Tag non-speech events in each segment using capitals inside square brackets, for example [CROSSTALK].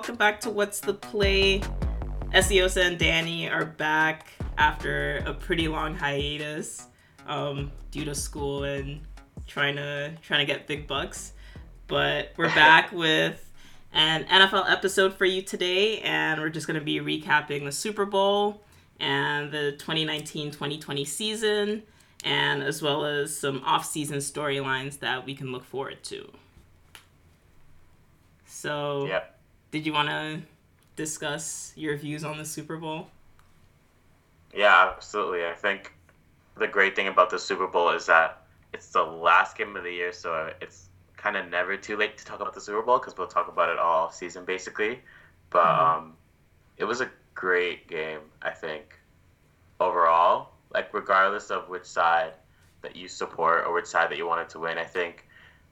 welcome back to What's the Play. Esiosa and Danny are back after a pretty long hiatus um, due to school and trying to trying to get big bucks. But we're back [LAUGHS] with an NFL episode for you today, and we're just going to be recapping the Super Bowl and the 2019-2020 season, and as well as some off-season storylines that we can look forward to. So, Yep. Did you want to discuss your views on the Super Bowl? Yeah, absolutely. I think the great thing about the Super Bowl is that it's the last game of the year, so it's kind of never too late to talk about the Super Bowl because we'll talk about it all season basically. But Mhm. um, it was a great game, I think, overall. Like regardless of which side that you support or which side that you wanted to win, I think,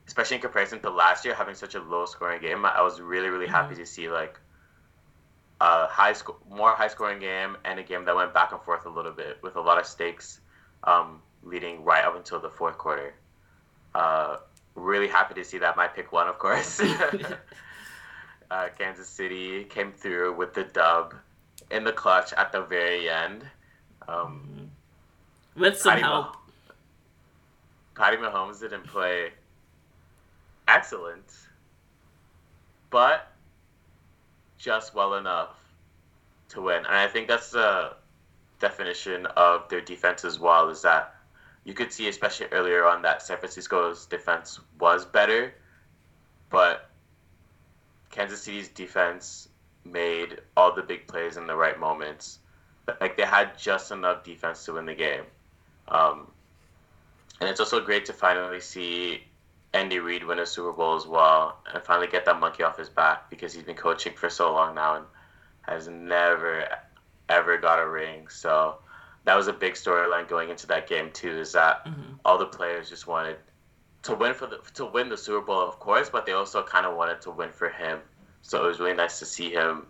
especially in comparison to last year having such a low scoring game, I was really really happy to see like a high score, more high scoring game and a game that went back and forth a little bit with a lot of stakes um, leading right up until the fourth quarter. Uh, really happy to see that. My pick one, of course. [LAUGHS] [LAUGHS] uh, Kansas City came through with the dub in the clutch at the very end. Um, With some Patty help. Mah- Patty Mahomes didn't play excellent, but just well enough to win. And I think that's the definition of their defense as well. Is that you could see, especially earlier on, that San Francisco's defense was better, but Kansas City's defense made all the big plays in the right moments. Like they had just enough defense to win the game. Um, and it's also great to finally see Andy Reid win a Super Bowl as well and finally get that monkey off his back because he's been coaching for so long now and has never ever got a ring. So that was a big storyline going into that game too. Is that Mhm. all the players just wanted to win for the to win the Super Bowl, of course, but they also kind of wanted to win for him. So it was really nice to see him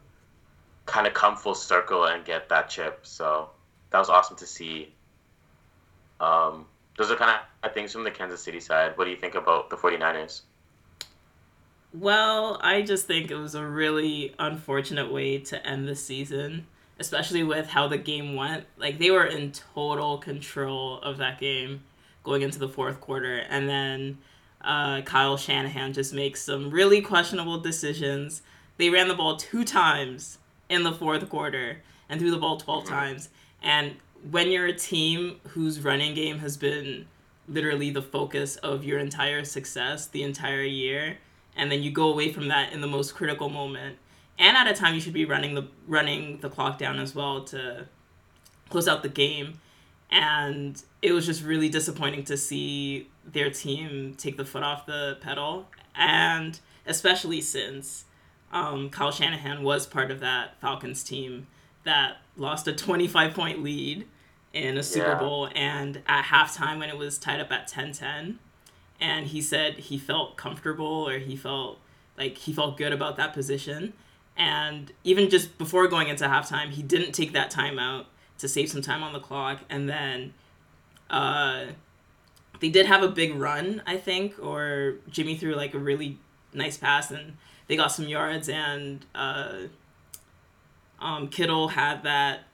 kind of come full circle and get that chip. So that was awesome to see. Um, those are kind of things from the Kansas City side. What do you think about the 49ers? Well, I just think it was a really unfortunate way to end the season, especially with how the game went. Like they were in total control of that game going into the fourth quarter, and then uh, Kyle Shanahan just makes some really questionable decisions. They ran the ball two times in the fourth quarter and threw the ball 12 times. And when you're a team whose running game has been literally the focus of your entire success the entire year, and then you go away from that in the most critical moment, and at a time you should be running the running the clock down as well to close out the game. And it was just really disappointing to see their team take the foot off the pedal, and especially since um, Kyle Shanahan was part of that Falcons team that lost a 25 point lead in a Super Yeah. Bowl and at halftime when it was tied up at 10-10 and he said he felt comfortable or he felt like he felt good about that position. And even just before going into halftime he didn't take that time out to save some time on the clock. And then uh they did have a big run I think or Jimmy threw like a really nice pass and they got some yards and uh um Kittle had that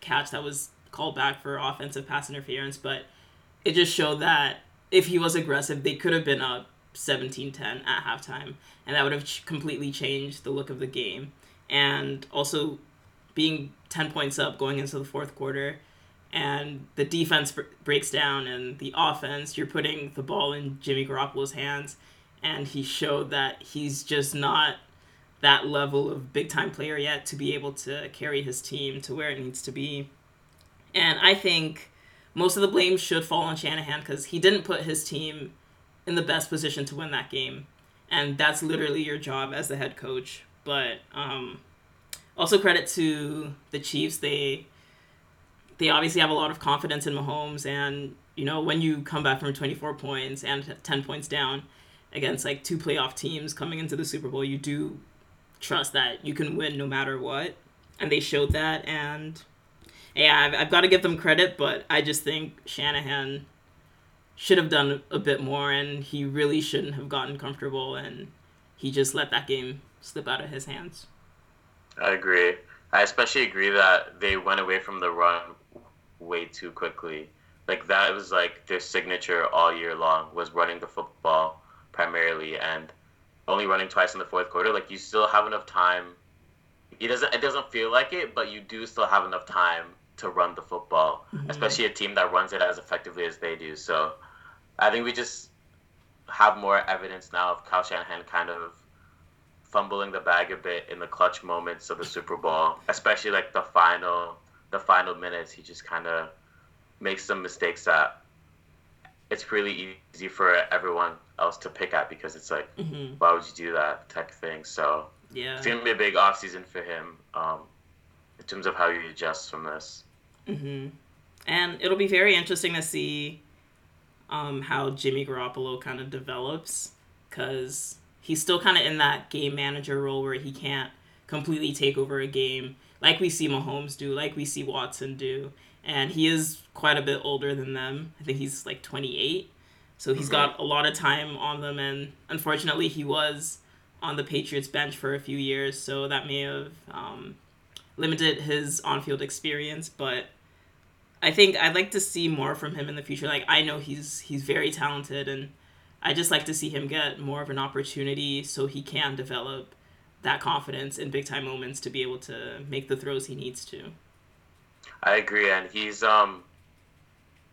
catch that was called back for offensive pass interference, but it just showed that if he was aggressive, they could have been up 17-10 at halftime, and that would have ch- completely changed the look of the game. And also being 10 points up going into the fourth quarter, and the defense br- breaks down, and the offense, you're putting the ball in Jimmy Garoppolo's hands, and he showed that he's just not that level of big time player yet to be able to carry his team to where it needs to be. And I think most of the blame should fall on Shanahan because he didn't put his team in the best position to win that game. And that's literally your job as the head coach. But um, also credit to the Chiefs. They they obviously have a lot of confidence in Mahomes and you know when you come back from 24 points and 10 points down against like two playoff teams coming into the Super Bowl, you do trust that you can win no matter what. And they showed that and yeah, I've, I've got to give them credit, but I just think Shanahan should have done a bit more, and he really shouldn't have gotten comfortable, and he just let that game slip out of his hands. I agree. I especially agree that they went away from the run way too quickly. Like that was like their signature all year long was running the football primarily and only running twice in the fourth quarter. Like you still have enough time. It doesn't it doesn't feel like it, but you do still have enough time to run the football, mm-hmm. especially a team that runs it as effectively as they do. So I think we just have more evidence now of Kyle Shanahan kind of fumbling the bag a bit in the clutch moments of the Super Bowl, especially like the final the final minutes. He just kind of makes some mistakes that it's really easy for everyone else to pick at because it's like, mm-hmm. why would you do that type of thing? So yeah, it's gonna be a big off season for him um, in terms of how he adjusts from this. Mm-hmm. And it'll be very interesting to see um, how Jimmy Garoppolo kind of develops because he's still kind of in that game manager role where he can't completely take over a game like we see Mahomes do, like we see Watson do. And he is quite a bit older than them. I think he's like 28. So he's mm-hmm. got a lot of time on them. And unfortunately, he was on the Patriots bench for a few years. So that may have um, limited his on field experience. But I think I'd like to see more from him in the future. Like I know he's he's very talented, and I just like to see him get more of an opportunity so he can develop that confidence in big time moments to be able to make the throws he needs to. I agree, and he's um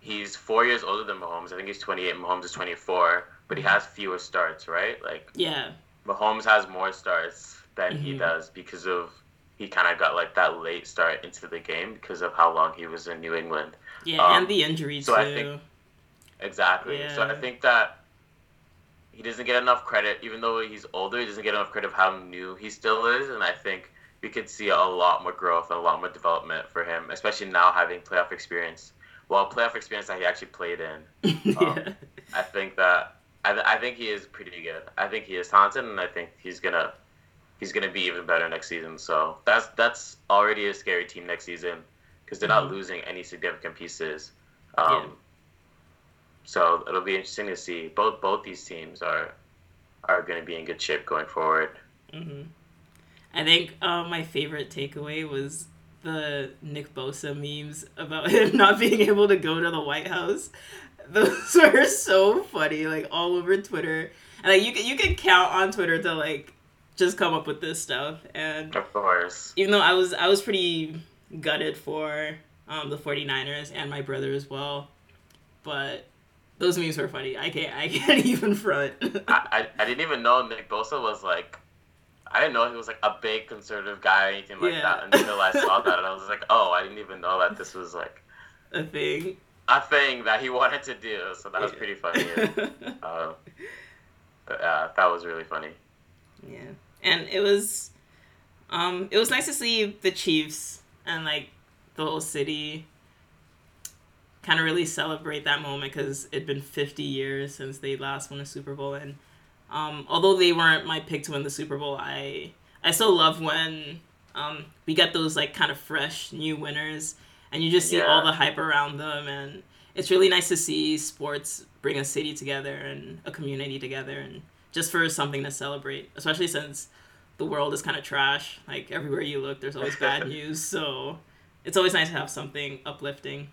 he's four years older than Mahomes. I think he's twenty eight. Mahomes is twenty four, but he has fewer starts, right? Like yeah, Mahomes has more starts than mm-hmm. he does because of he kind of got like that late start into the game because of how long he was in New England. Yeah, um, and the injury so too. I think, exactly. Yeah. So I think that he doesn't get enough credit, even though he's older. He doesn't get enough credit of how new he still is, and I think we could see a lot more growth and a lot more development for him, especially now having playoff experience. Well, playoff experience that he actually played in. [LAUGHS] yeah. Um, I think that I, th- I think he is pretty good. I think he is talented, and I think he's gonna he's gonna be even better next season. So that's that's already a scary team next season because they're mm-hmm. not losing any significant pieces. Um, yeah. So it'll be interesting to see. Both both these teams are are going to be in good shape going forward. Mm-hmm. I think uh, my favorite takeaway was the Nick Bosa memes about [LAUGHS] him not being able to go to the White House. [LAUGHS] Those were so funny, like all over Twitter. And like you can you can count on Twitter to like just come up with this stuff. And of course, even though I was I was pretty gutted for um, the 49ers and my brother as well, but those memes were funny. I can't I can't [LAUGHS] even front. I, I, I didn't even know Nick Bosa was like I didn't know he was like a big conservative guy or anything like yeah. that until I saw that and I was like, oh, I didn't even know that this was like a thing. A thing that he [LAUGHS] wanted to do. So that was pretty funny. [LAUGHS] uh, yeah, that was really funny. Yeah, and it was, um, it was nice to see the Chiefs and like the whole city kind of really celebrate that moment because it'd been 50 years since they last won a Super Bowl and um, although they weren't my pick to win the Super Bowl, I I still love when um, we get those like kind of fresh new winners, and you just see yeah. all the hype around them, and it's really nice to see sports bring a city together and a community together, and just for something to celebrate, especially since the world is kind of trash. Like everywhere you look, there's always bad [LAUGHS] news, so it's always nice to have something uplifting.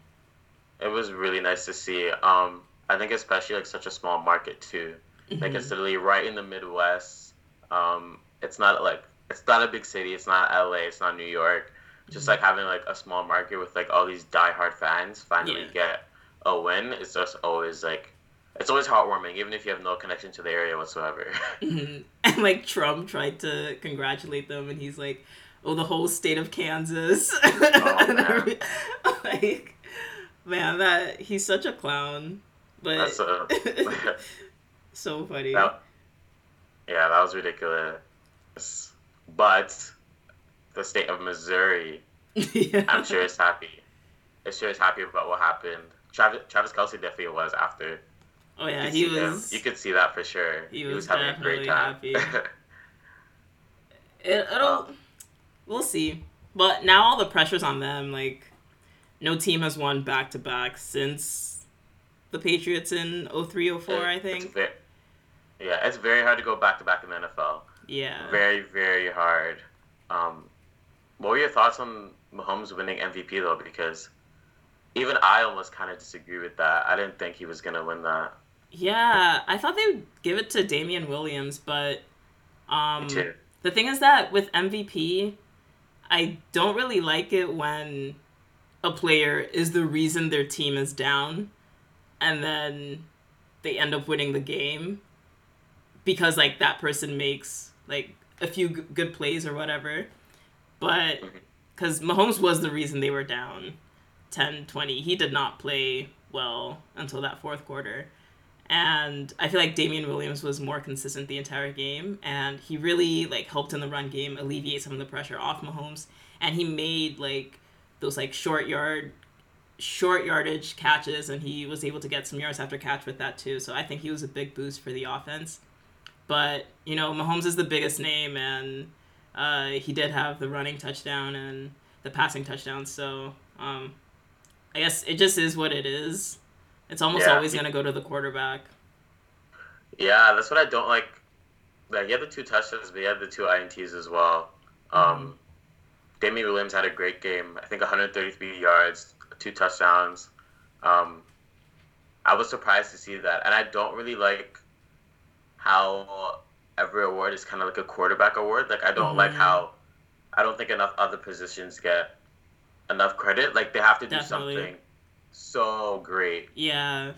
It was really nice to see. Um, I think especially like such a small market too Mm-hmm. Like it's literally right in the Midwest. Um, it's not like it's not a big city. It's not LA. It's not New York. Just mm-hmm. like having like a small market with like all these diehard fans finally yeah. get a win. It's just always like it's always heartwarming, even if you have no connection to the area whatsoever. [LAUGHS] Mm-hmm. And like Trump tried to congratulate them, and he's like, "Oh, the whole state of Kansas." Oh, [LAUGHS] man. like, [LAUGHS] man, that he's such a clown. But That's a... So funny. That, yeah, that was ridiculous. But the state of Missouri, yeah. [LAUGHS] I'm sure is happy. It sure is happy about what happened. Travis, Travis Kelce definitely was after. Oh yeah, he was. Him. You could see that for sure. He, he was, was, having a great time. Happy. it, it'll. Um, we'll see. But now all the pressure's on them. Like, no team has won back to back since the Patriots in 03, 04, it, I think. Yeah, it's very hard to go back to back in the NFL. Yeah. Very, very hard. Um, what were your thoughts on Mahomes winning MVP though? Because even I almost kind of disagree with that. I didn't think he was gonna win that. Yeah, I thought they would give it to Damien Williams, but um, the thing is that with MVP, I don't really like it when a player is the reason their team is down, and then they end up winning the game because like that person makes like a few g- good plays or whatever. But mm-hmm. because Mahomes was the reason they were down 10 20, he did not play well until that fourth quarter. And I feel like Damien Williams was more consistent the entire game, and he really like helped in the run game, alleviate some of the pressure off Mahomes, and he made like those like short yard, short yardage catches, and he was able to get some yards after catch with that too. So I think he was a big boost for the offense. But you know, Mahomes is the biggest name, and uh, he did have the running touchdown and the passing touchdown. So um, I guess it just is what it is. It's almost Yeah. always gonna go to the quarterback. Yeah, that's what I don't like. Like, he had the two touchdowns, but he had the two INTs as well. Um, Damien Williams had a great game. I think 133 yards, two touchdowns. Um, I was surprised to see that, and I don't really like how every award is kind of like a quarterback award. Like, I don't like Mhm. how I don't think enough other positions get enough credit. Like, they have to do Definitely. something so great Yeah.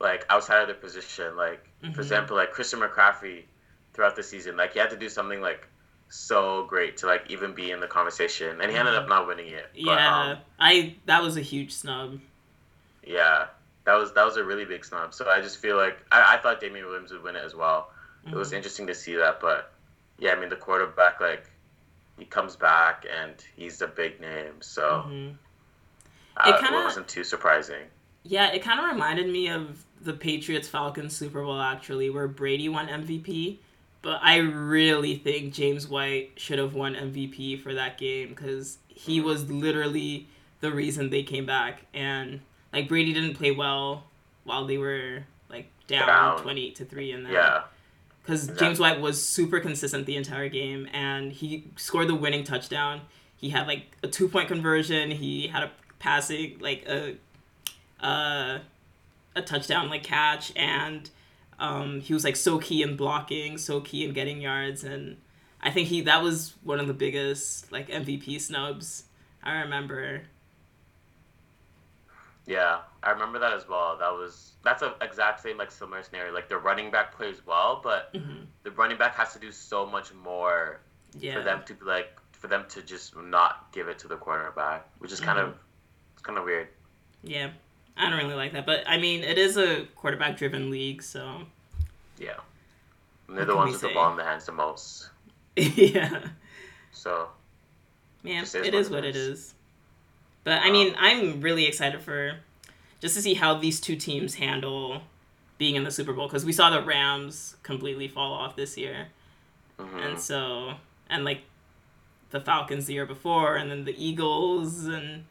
like outside of their position. Like Mhm. for example, like Christian McCaffrey throughout the season, like he had to do something like so great to like even be in the conversation, and he ended up not winning it. But, Yeah. um, I that was a huge snub. yeah, that was that was a really big snub. So I just feel like I, I thought Damien Williams would win it as well. It was Mhm. interesting to see that, but yeah, I mean the quarterback like he comes back and he's a big name, so Mhm. uh, It it, kinda- wasn't too surprising. Yeah, it kind of reminded me of the Patriots Falcons Super Bowl actually, where Brady won MVP. But I really think James White should have won MVP for that game because he was literally the reason they came back. And like Brady didn't play well while they were like down, Down. twenty eight to three in that. Yeah, because Exactly. James White was super consistent the entire game, and he scored the winning touchdown. He had like a two point conversion. He had a passing like a uh, a touchdown like catch, and um, he was like so key in blocking, so key in getting yards, and I think he that was one of the biggest like MVP snubs I remember. Yeah, I remember that as well. That was that's a exact same like similar scenario. Like the running back plays well, but hmm the running back has to do so much more Yeah. for them to be like for them to just not give it to the quarterback, which is kind Mhm. of it's kind of weird. Yeah. I don't really like that, but I mean, it is a quarterback-driven league, so Yeah, and they're What the ones with the say? ball in the hands the most. [LAUGHS] yeah. So Man, Just is it what is it what it is. But I mean, I'm really excited for just to see how these two teams handle being in the Super Bowl because we saw the Rams completely fall off this year, mhm. and so and like the Falcons the year before, and then the Eagles, and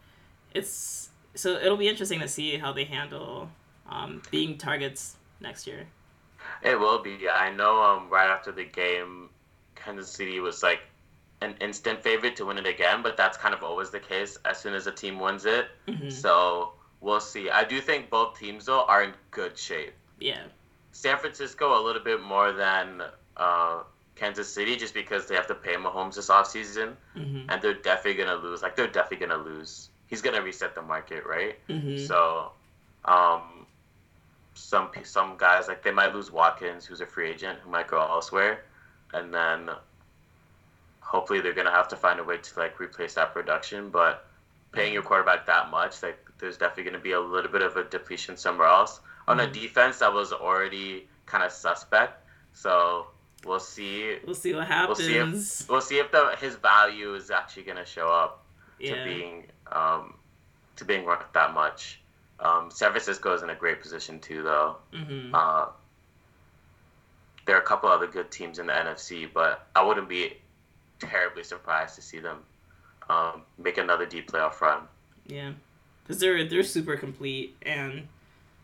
it's so it'll be interesting to see how they handle um, being targets next year. it will be. I know. Um, right after the game, Kansas City was like an instant favorite to win it again, but that's kind of always the case as soon as a team wins it. hmm So we'll see. I do think both teams though are in good shape. Yeah, San Francisco a little bit more than uh, Kansas City just because they have to pay Mahomes this offseason hmm and they're definitely gonna lose. Like they're definitely gonna lose. He's gonna reset the market, right? hmm So, um, some some guys like they might lose Watkins, who's a free agent, who might go elsewhere, and then hopefully they're gonna have to find a way to like replace that production. But paying your quarterback that much, like there's definitely gonna be a little bit of a depletion somewhere else. On a Mhm. defense that was already kind of suspect, so we'll see. we'll see what happens. We'll see if we'll see if the his value is actually gonna show up to being um, to being worth that much. Um, San Francisco is in a great position too, though. hmm Uh, there are a couple other good teams in the NFC, but I wouldn't be terribly surprised to see them um, make another deep playoff run. Yeah, because they're they're super complete, and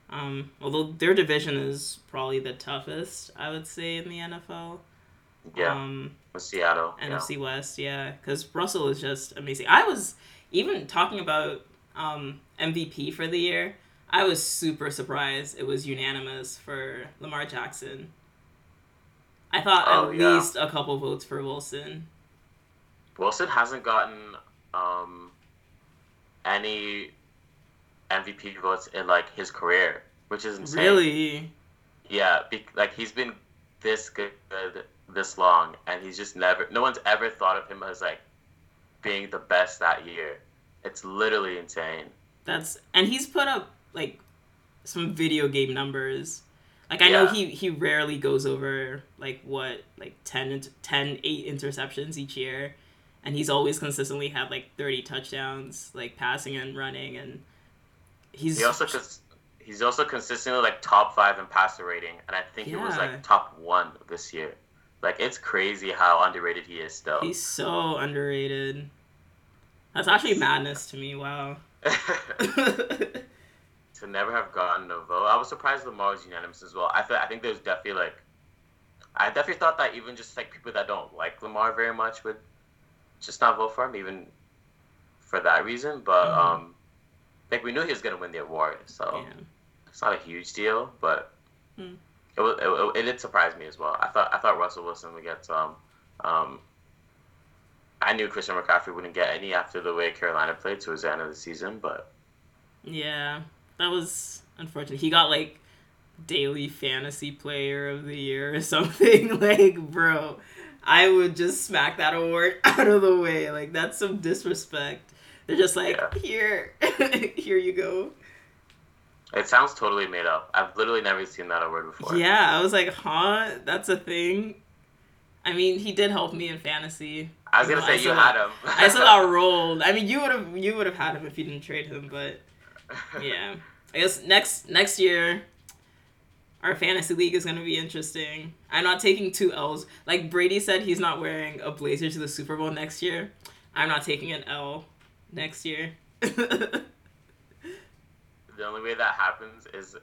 um, although their division is probably the toughest, I would say in the NFL. Yeah. Um, with Seattle. NFC yeah. West, yeah, because Russell is just amazing. I was even talking about um, MVP for the year. I was super surprised it was unanimous for Lamar Jackson. I thought Oh, at yeah. least a couple votes for Wilson. Wilson hasn't gotten um, any MVP votes in like his career, which is insane. Really? Yeah, be- like he's been this good this long, and he's just never. No one's ever thought of him as like being the best that year. It's literally insane. That's and he's put up like some video game numbers. Like I know he he rarely goes over like what like 10 10 8 interceptions each year and he's always consistently had like 30 touchdowns like passing and running and he's He also cons- he's also consistently like top five in passer rating, and I think he was like top one this year. Like it's crazy how underrated he is still. he's so underrated. That's actually madness to me. Wow. [LAUGHS] to never have gotten a vote. I was surprised Lamar was unanimous as well. I th- I think there's definitely like, I definitely thought that even just like people that don't like Lamar very much would just not vote for him, even for that reason. But Mhm. um, like we knew he was gonna win the award, so yeah. it's not a huge deal. But Hmm. it, was, it, it did surprise me as well. I thought I thought Russell Wilson would get some. Um, I knew Christian McCaffrey wouldn't get any after the way Carolina played towards the end of the season, but Yeah, that was unfortunate. He got like daily fantasy player of the year or [LAUGHS] something. like, bro, I would just smack that award [LAUGHS] out of the way. Like, that's some disrespect. They're just like, Yeah. here, [LAUGHS] here you go. It sounds totally made up. I've literally never seen that award before. Yeah, I was like, huh? That's a thing. I mean, he did help me in fantasy. I was gonna No, say you had him. I still got [LAUGHS] rolled. I mean, you would have you would have had him if you didn't trade him, but yeah. I guess next next year our fantasy league is gonna be interesting. I'm not taking two L's. Like Brady said he's not wearing a blazer to the Super Bowl next year. I'm not taking an L next year. [LAUGHS] The only way that happens is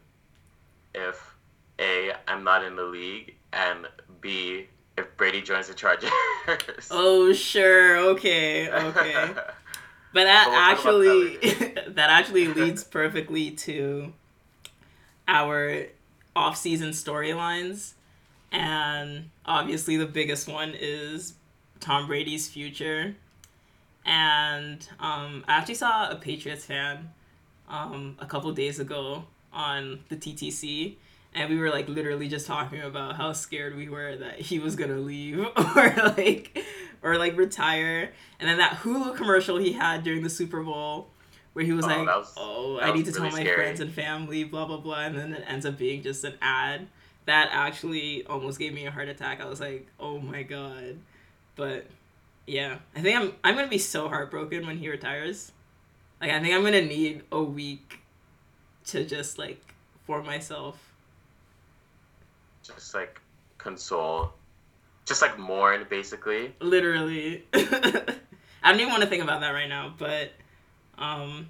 if A, I'm not in the league, and B, if Brady joins the Chargers. [LAUGHS] oh sure, okay, okay. [LAUGHS] But that we'll actually that actually leads perfectly to our off-season storylines. And obviously the biggest one is Tom Brady's future. And um, I actually saw a Patriots fan um, a couple days ago on the TTC, and we were like literally just talking about how scared we were that he was gonna leave [LAUGHS] or like or like retire. And then that Hulu commercial he had during the Super Bowl, where he was Oh, like, was- "Oh, I need to really tell my scary. friends and family, blah blah blah," and then it ends up being just an ad. That actually almost gave me a heart attack. I was like, "Oh my god!" But yeah, I think I'm I'm gonna be so heartbroken when he retires. Like I think I'm gonna need a week to just like for myself. just like console, just like mourn, basically. Literally. [LAUGHS] I don't even want to think about that right now, but um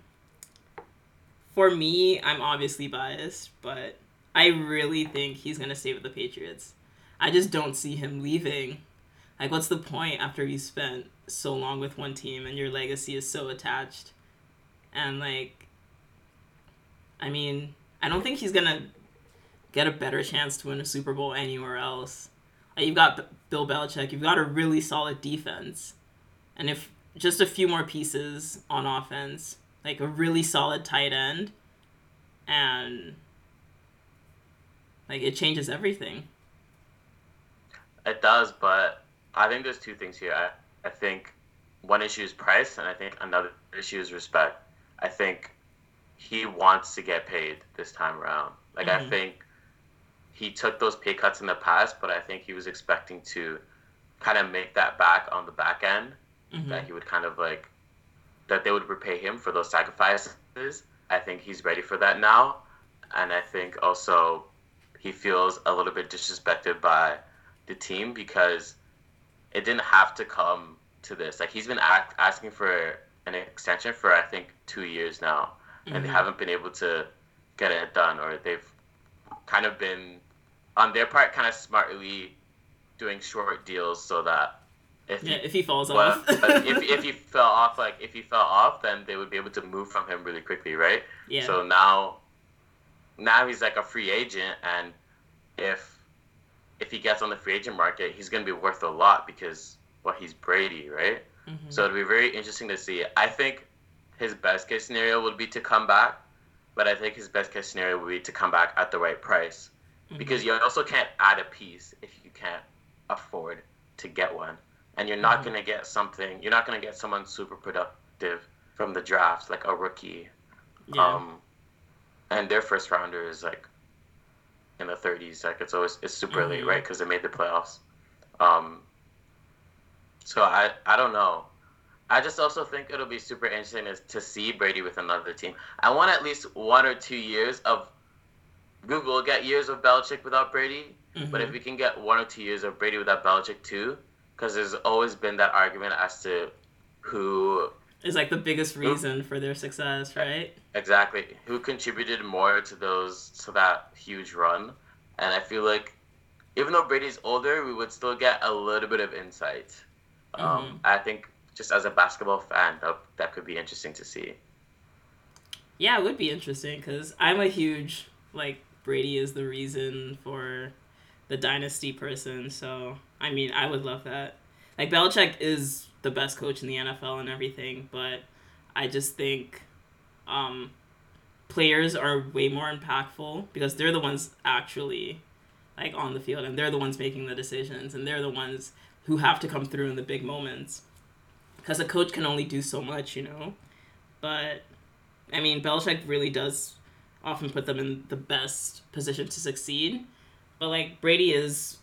for me, I'm obviously biased, but I really think he's going to stay with the Patriots. I just don't see him leaving. Like what's the point after you spent so long with one team and your legacy is so attached? And like I mean, I don't think he's going to get a better chance to win a Super Bowl anywhere else. Like, you've got Bill Belichick. You've got a really solid defense, and if just a few more pieces on offense, like a really solid tight end, and like it changes everything. It does, but I think there's two things here. I, I think one issue is price, and I think another issue is respect. I think he wants to get paid this time around. Like, I Mhm. think he took those pay cuts in the past, but I think he was expecting to kind of make that back on the back end. Mhm. That he would kind of like, that they would repay him for those sacrifices. I think he's ready for that now. And I think also he feels a little bit disrespected by the team because it didn't have to come to this. Like he's been act- asking for an extension for I think two years now, and they Mhm. haven't been able to get it done, or they've kind of been on their part kind of smartly doing short deals so that if yeah, he, if he falls well, off, if if [LAUGHS] he fell off, like if he fell off, then they would be able to move from him really quickly, right? Yeah. So now, now he's like a free agent, and if if he gets on the free agent market, he's gonna be worth a lot because well, he's Brady, right? Mm-hmm. So it'll be very interesting to see. I think his best case scenario would be to come back, but I think his best case scenario would be to come back at the right price, mm-hmm. because you also can't add a piece if you can't afford to get one and you're not mm-hmm. going to get something. You're not going to get someone super productive from the draft, like a rookie. Yeah. Um, and their first rounder is like in the 30s. Like it's always it's super mm-hmm. late, right? Because they made the playoffs. Um, so I I don't know. I just also think it'll be super interesting is to see Brady with another team. I want at least one or two years of Google get years of Belichick without Brady. Mm-hmm. But if we can get one or two years of Brady without Belichick too, because there's always been that argument as to who is like the biggest reason who, for their success, right? Exactly. Who contributed more to those to that huge run? And I feel like even though Brady's older, we would still get a little bit of insight. Um, mm-hmm. Um, I think just as a basketball fan, that that could be interesting to see. Yeah, it would be interesting because I'm a huge like Brady is the reason for the dynasty person. So I mean, I would love that. Like Belichick is the best coach in the NFL and everything, but I just think um, players are way more impactful because they're the ones actually like on the field and they're the ones making the decisions and they're the ones who have to come through in the big moments. Because a coach can only do so much, you know. But I mean, Belichick really does often put them in the best position to succeed. But like Brady is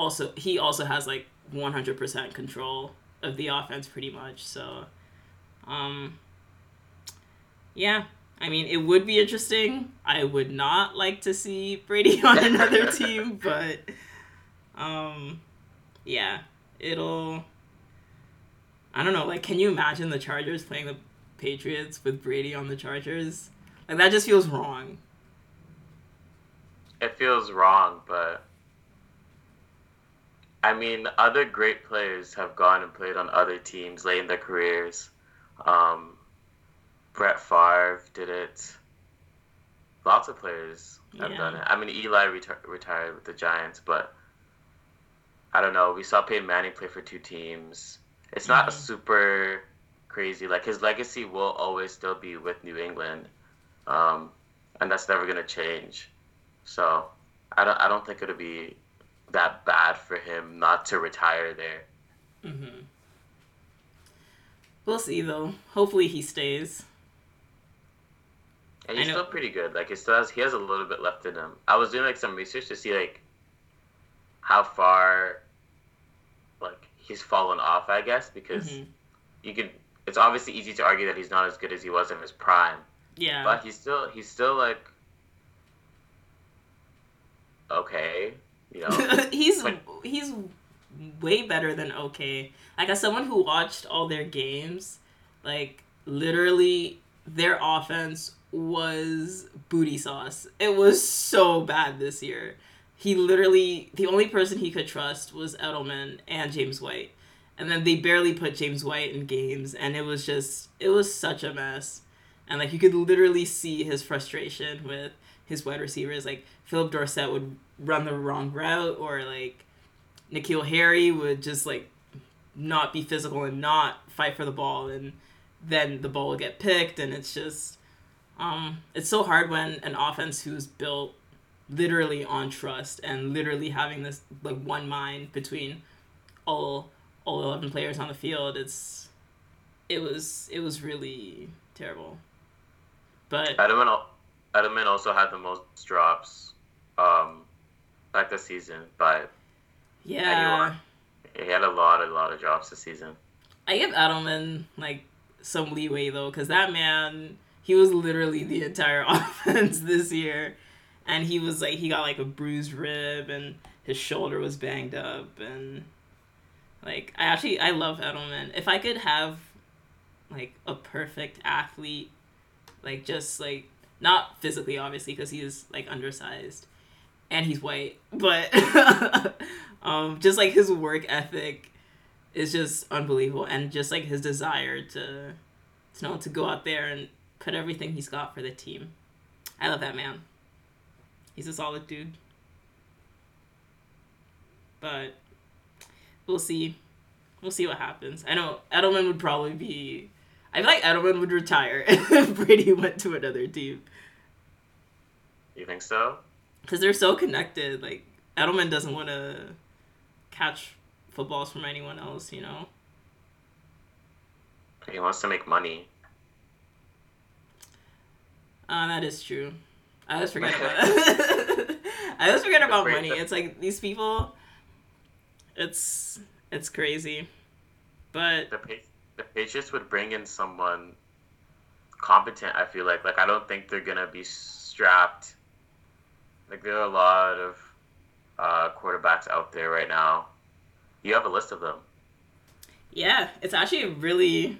also he also has like 100% control of the offense pretty much. So um yeah, I mean, it would be interesting. I would not like to see Brady [LAUGHS] on another [LAUGHS] team, but um yeah, it'll I don't know, like can you imagine the Chargers playing the Patriots with Brady on the Chargers? Like that just feels wrong. It feels wrong, but I mean, other great players have gone and played on other teams late in their careers. Um, Brett Favre did it. Lots of players have yeah. done it. I mean, Eli reti- retired with the Giants, but I don't know. We saw Peyton Manning play for two teams. It's not mm-hmm. super crazy. Like his legacy will always still be with New England, um, and that's never gonna change. So I don't. I don't think it'll be that bad for him not to retire there. Mm-hmm. We'll see though. Hopefully he stays. And he's still pretty good. Like he still has he has a little bit left in him. I was doing like some research to see like how far like he's fallen off, I guess, because mm-hmm. you could it's obviously easy to argue that he's not as good as he was in his prime. Yeah. But he's still he's still like okay. You know, [LAUGHS] he's he's way better than okay. Like as someone who watched all their games, like literally their offense was booty sauce. It was so bad this year. He literally the only person he could trust was Edelman and James White. And then they barely put James White in games and it was just it was such a mess. And like you could literally see his frustration with his wide receivers. Like Phillip Dorsett would run the wrong route, or like N'Keal Harry would just like not be physical and not fight for the ball, and then the ball will get picked, and it's just um, it's so hard when an offense who's built literally on trust and literally having this like one mind between all all 11 players on the field it's it was it was really terrible. But Edelman, Edelman also had the most drops um like this season, but yeah, he had a lot, a lot of drops this season. I give Edelman like some leeway though, because that man, he was literally the entire [LAUGHS] offense this year, and he was like he got like a bruised rib and his shoulder was banged up and like I actually I love Edelman. If I could have like a perfect athlete, like just like not physically obviously because he is like undersized, and he's white, but [LAUGHS] um, just like his work ethic is just unbelievable, and just like his desire to, to know to go out there and put everything he's got for the team. I love that man. He's a solid dude. But we'll see. We'll see what happens. I know Edelman would probably be. I feel like Edelman would retire [LAUGHS] if Brady went to another team. You think so? Because they're so connected. Like Edelman doesn't want to catch footballs from anyone else, you know. He wants to make money. Uh, that is true. I always forget about. [LAUGHS] [LAUGHS] I always forget about money. It's like these people. It's it's crazy, but the the Patriots would bring in someone competent. I feel like like I don't think they're gonna be strapped. Like there are a lot of uh, quarterbacks out there right now. You have a list of them. Yeah, it's actually a really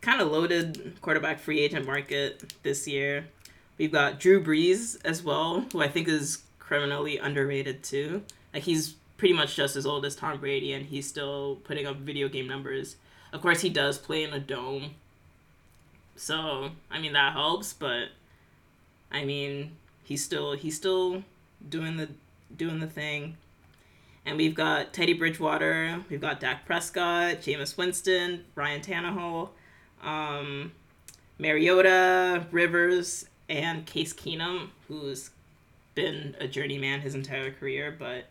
kind of loaded quarterback free agent market this year. We've got Drew Brees as well, who I think is criminally underrated too. Like he's pretty much just as old as Tom Brady, and he's still putting up video game numbers. Of course, he does play in a dome, so I mean that helps. But I mean, he's still he's still doing the doing the thing. And we've got Teddy Bridgewater, we've got Dak Prescott, Jameis Winston, Ryan Tannehill, um, Mariota, Rivers, and Case Keenum, who's been a journeyman his entire career, but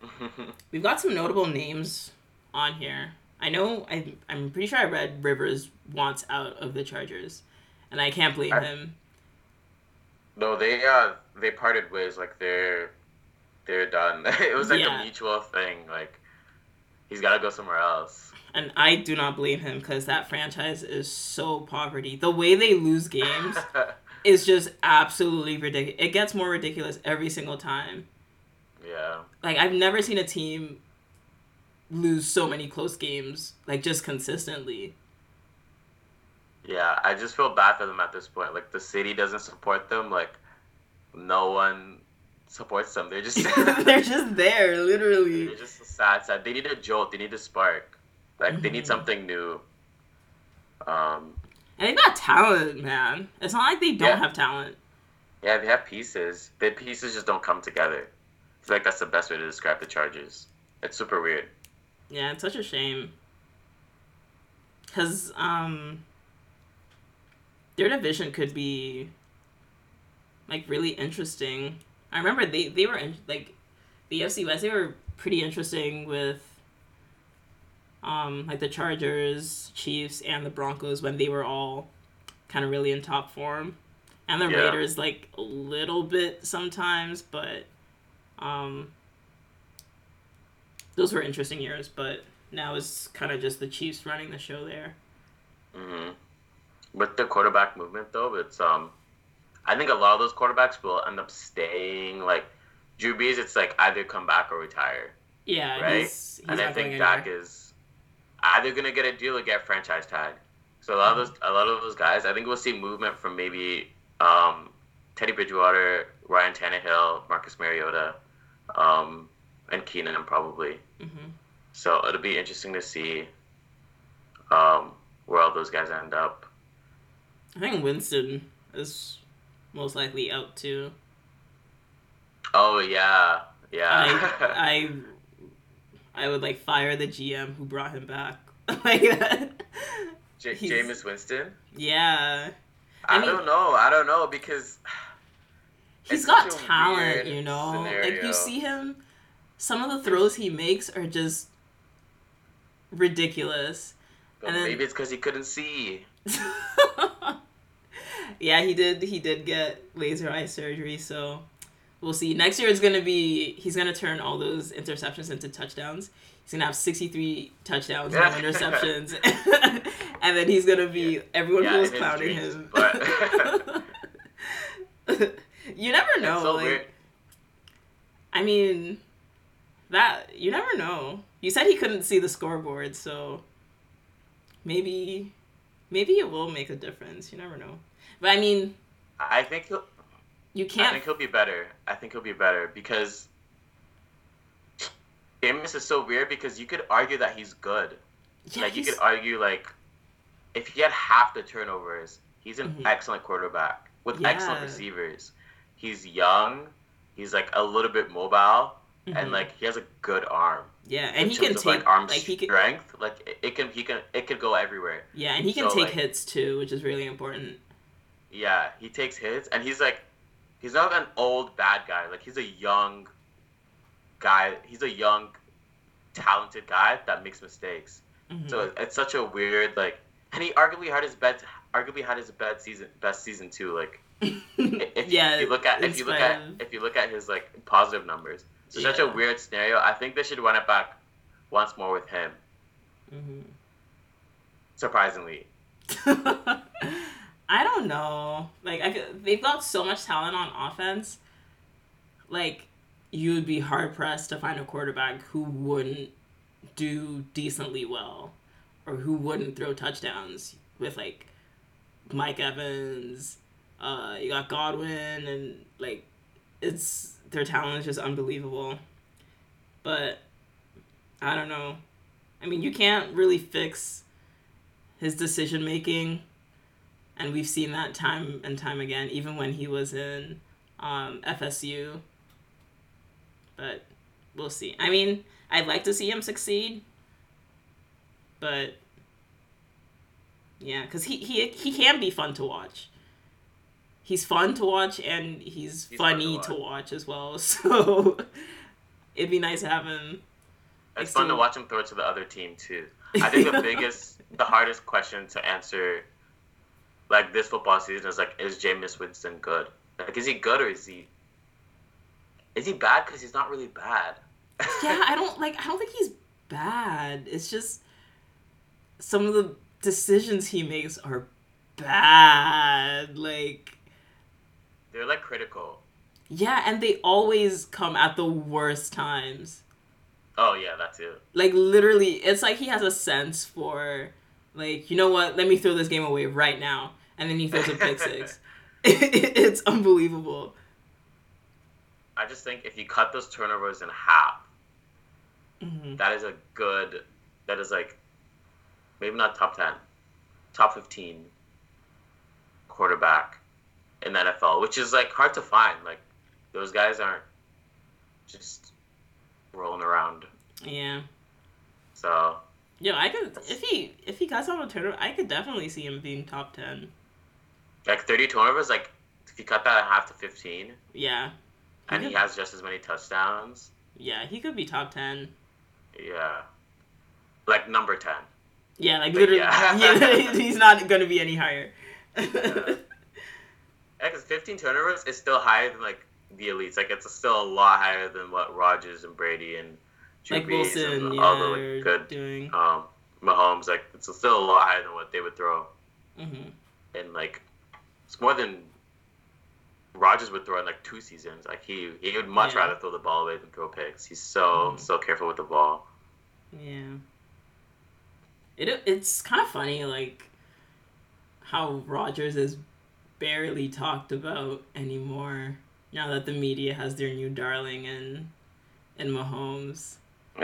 [LAUGHS] we've got some notable names on here. I know I I'm pretty sure I read Rivers wants out of the Chargers, and I can't believe I, him. No, they uh they parted ways. Like they're they're done. [LAUGHS] it was like yeah. a mutual thing. Like he's got to go somewhere else. And I do not blame him because that franchise is so poverty. The way they lose games [LAUGHS] is just absolutely ridiculous. It gets more ridiculous every single time. Yeah. Like I've never seen a team lose so many close games like just consistently. Yeah, I just feel bad for them at this point. Like the city doesn't support them. Like no one supports them. They're just [LAUGHS] they're just there, literally. They're just sad, sad. They need a jolt. They need a spark. Like mm-hmm. they need mm-hmm. something new. Um, and they got talent, man. It's not like they don't yeah. have talent. Yeah, they have pieces. The pieces just don't come together. I feel like that's the best way to describe the Chargers. It's super weird. Yeah, it's such a shame. Cause um, their division could be like really interesting. I remember they they were in, like the AFC West. They were pretty interesting with um, like the Chargers, Chiefs, and the Broncos when they were all kind of really in top form, and the yeah. Raiders like a little bit sometimes, but um, those were interesting years. But now it's kind of just the Chiefs running the show there. Mm-hmm. With the quarterback movement, though, it's um, I think a lot of those quarterbacks will end up staying. Like Drew Brees, it's like either come back or retire. Yeah, right. He's, he's and I think Dak is either gonna get a deal or get franchise tag. So a lot of those, a lot of those guys, I think we'll see movement from maybe um, Teddy Bridgewater, Ryan Tannehill, Marcus Mariota, um, and Keenum probably. Mm-hmm. So it'll be interesting to see um, where all those guys end up. I think Winston is most likely out too. Oh yeah, yeah. I, [LAUGHS] I would like fire the GM who brought him back. [LAUGHS] like J- Jameis Winston. Yeah. I, I mean, don't know. I don't know because [SIGHS] he's got talent. You know, scenario. like you see him. Some of the throws he makes are just ridiculous. But and then, maybe it's because he couldn't see. [LAUGHS] yeah, he did. He did get laser eye surgery, so we'll see. Next year is gonna be he's gonna turn all those interceptions into touchdowns. He's gonna have sixty three touchdowns, no interceptions, [LAUGHS] and then he's gonna be yeah. everyone yeah, was clowning dreams, him. But... [LAUGHS] you never know. So like, weird. I mean, that you never know. You said he couldn't see the scoreboard, so maybe maybe it will make a difference. You never know. But I mean, I think he'll. You can't. I think he'll be better. I think he'll be better because Jameis is so weird because you could argue that he's good. Yeah, like you could argue like if he had half the turnovers, he's an Mhm. excellent quarterback with excellent Yeah. receivers. He's young. He's like a little bit mobile, Mhm. and like he has a good arm. yeah, and he can take like arm like he can strength. Like it, it can he can it could go everywhere. yeah, and he can So, take like- hits too, which is really important. Yeah, he takes hits, and he's like he's not an old bad guy. Like he's a young guy. He's a young, talented guy that makes mistakes. Mhm. So it's such a weird like, and he arguably had his best, arguably had his best season, best season too. Like [LAUGHS] if yeah, you look at if you look at if you look at his like positive numbers, it's such a weird scenario. I think they should run it back once more with him. Mhm. Surprisingly, [LAUGHS] I don't know. Like I, could- they've got so much talent on offense. Like you would be hard pressed to find a quarterback who wouldn't do decently well, or who wouldn't throw touchdowns with like Mike Evans. Uh, you got Godwin, and like it's their talent is just unbelievable. But I don't know. I mean, you can't really fix his decision making and we've seen that time and time again even when he was in um, fsu but we'll see i mean i'd like to see him succeed but yeah because he, he he can be fun to watch he's fun to watch and he's, He's fun to funny to watch. watch. as well [LAUGHS] so it'd be nice to have him it's fun to watch him throw it to the other team too. I think the [LAUGHS] biggest, the hardest question to answer, like this football season, is like, is Jameis Winston good? Like, is he good or is he? Is he bad? Because he's not really bad. yeah, I don't like. I don't think he's bad. It's just some of the decisions he makes are bad. Like, They're like critical. yeah, and they always come at the worst times. Oh yeah, that too. Like, literally, it's like he has a sense for, like, you know what? Let me throw this game away right now, and then he throws a pick six. [LAUGHS] it's unbelievable. I just think if you cut those turnovers in half, hmm that is a good. That is like, maybe not top ten, top fifteen quarterback in the NFL, which is like hard to find. Like those guys aren't just rolling around. Yeah. So Yo, I could if he if he got on a turnover, I could definitely see him being top ten. Like thirty turnovers, like if you cut that in half to fifteen, Yeah. and he has just as many touchdowns, Yeah, he could be top ten. yeah, like number ten. Yeah, like But literally, yeah. [LAUGHS] yeah, [LAUGHS] he's not gonna be any higher. Yeah, because fifteen turnovers is still higher than like the elites. Like it's still a lot higher than what Rodgers and Brady and Drew like Wilson, and yeah, all the like, good doing. um, Mahomes. Like it's still a lot higher than what they would throw. hmm And like it's more than Rodgers would throw in like two seasons. Like he he would much Yeah. rather throw the ball away than throw picks. He's so Mhm. so careful with the ball. Yeah. It it's kind of funny, like how Rodgers is barely talked about anymore now that the media has their new darling in in Mahomes. [LAUGHS]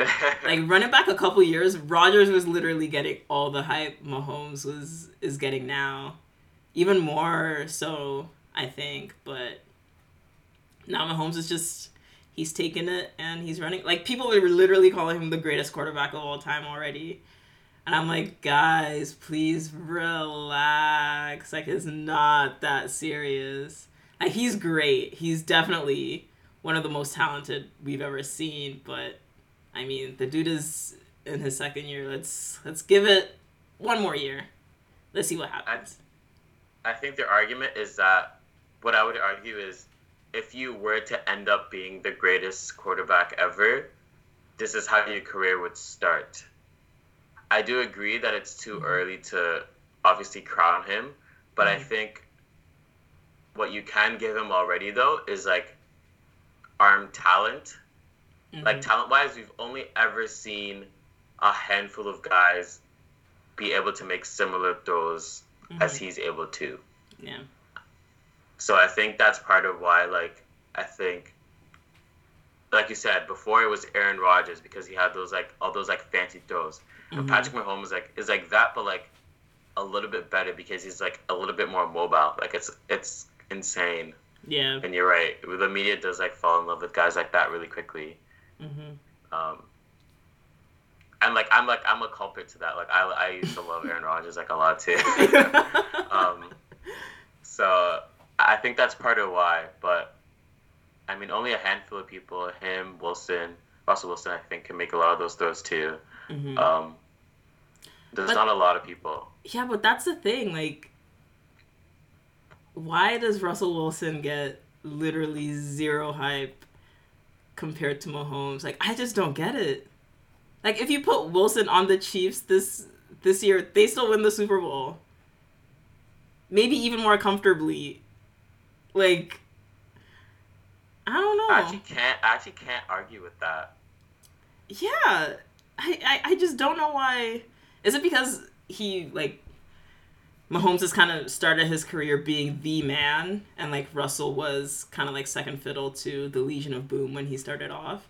like running back a couple years, Rodgers was literally getting all the hype Mahomes was is getting now. Even more so, I think, but now Mahomes is just he's taking it and he's running like people were literally calling him the greatest quarterback of all time already. And I'm like, guys, please relax. Like it's not that serious. Like he's great. He's definitely one of the most talented we've ever seen, but I mean, the dude is in his second year. Let's let's give it one more year. Let's see what happens. I think their argument is that what I would argue is if you were to end up being the greatest quarterback ever, this is how your career would start. I do agree that it's too Mhm. early to obviously crown him, but I Mhm. think what you can give him already though is like arm talent. Like Mhm. talent wise, we've only ever seen a handful of guys be able to make similar throws as Mhm. he's able to. Yeah. So I think that's part of why, like I think, like you said before, it was Aaron Rodgers because he had those like all those like fancy throws. And Mhm. Patrick Mahomes like is like that, but like a little bit better because he's like a little bit more mobile. Like it's it's insane. Yeah. And you're right. The media does like fall in love with guys like that really quickly. Mm-hmm. Um, and like I'm like I'm a culprit to that. Like I I used to love Aaron Rodgers like a lot too. [LAUGHS] um, so I think that's part of why. But I mean, only a handful of people, him, Wilson, Russell Wilson, I think, can make a lot of those throws too. hmm Um, there's But- not a lot of people. Yeah, but that's the thing. Like, why does Russell Wilson get literally zero hype compared to Mahomes? Like, I just don't get it. Like, if you put Wilson on the Chiefs this this year, they still win the Super Bowl. Maybe even more comfortably. Like, I don't know. I actually can't. I actually can't argue with that. Yeah, I, I, I just don't know why. Is it because he like Mahomes has kind of started his career being the man, and like Russell was kind of like second fiddle to the Legion of Boom when he started off.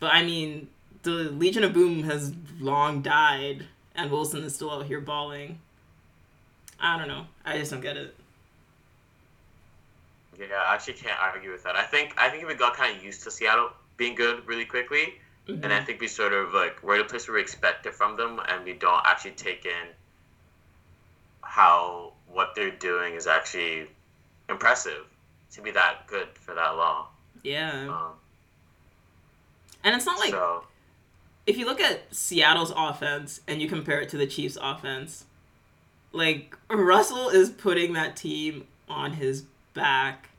But I mean, the Legion of Boom has long died, and Wilson is still out here balling. I don't know. I just don't get it. Yeah, I actually can't argue with that. I think I think we got kind of used to Seattle being good really quickly, and I think we sort of like we're at a place where we expect it from them, and we don't actually take in how what they're doing is actually impressive to be that good for that long. yeah, Um, and it's not like so if you look at Seattle's offense and you compare it to the Chiefs' offense, like Russell is putting that team on his back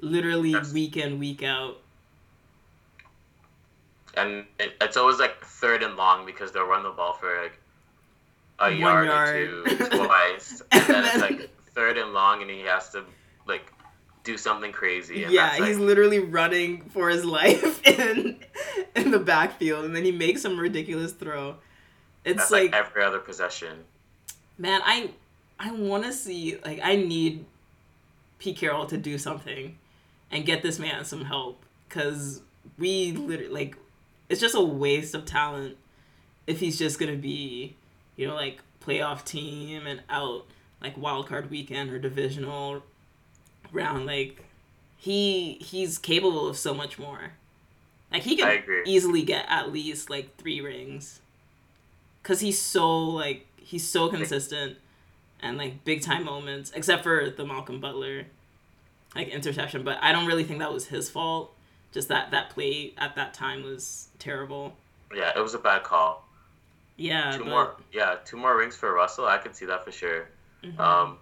literally Yes. week in, week out. and it, it's always like third and long because they'll run the ball for like a One yard, yard. or two [LAUGHS] twice, and, And then, it's like third and long, and he has to like do something crazy. Yeah, like, he's literally running for his [LAUGHS] life in in the backfield and then he makes some ridiculous throw. It's like like every other possession. man, I I want to see like I need Pete Carroll to do something and get this man some help because we literally like it's just a waste of talent if he's just gonna be you know like playoff team and out like wild card weekend or divisional round like he he's capable of so much more like he can easily get at least like three rings because he's so like he's so consistent and like big time moments except for the malcolm butler like interception but i don't really think that was his fault just that that play at that time was terrible Yeah, it was a bad call. yeah two but, more, yeah, two more rings for Russell. I can see that for sure. Mhm. Um,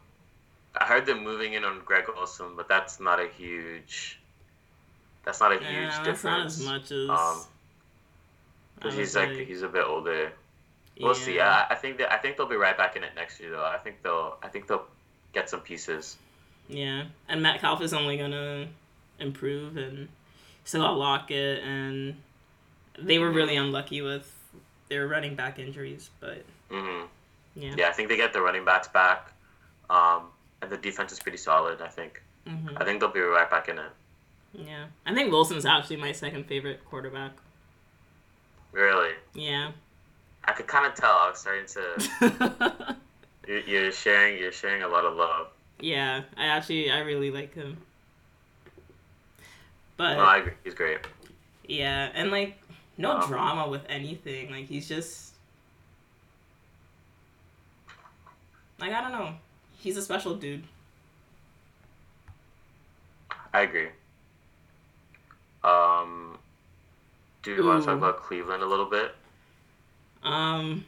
I heard them moving in on Greg Olsen, but that's not a huge. That's not a huge yeah, that's difference. not as much as Um, Because he's like he's a bit older. We'll see. I, I think that I think they'll be right back in it next year though. I think they'll I think they'll get some pieces. Yeah, and Matt Metcalf is only gonna improve, and still got Lockett, and they were really unlucky with their running back injuries, but hmm yeah. Yeah, I think they get the running backs back, um, and the defense is pretty solid. I think. hmm I think they'll be right back in it. Yeah, I think Wilson's actually my second favorite quarterback. Really, Yeah. I could kind of tell. I was starting to. [LAUGHS] You're, you're sharing. You're sharing a lot of love. yeah, I actually I really like him. But No, I agree. He's great. yeah, and like no Um, drama with anything. Like he's just like I don't know. He's a special dude. I agree. Um, do you want to talk about Cleveland a little bit? Um,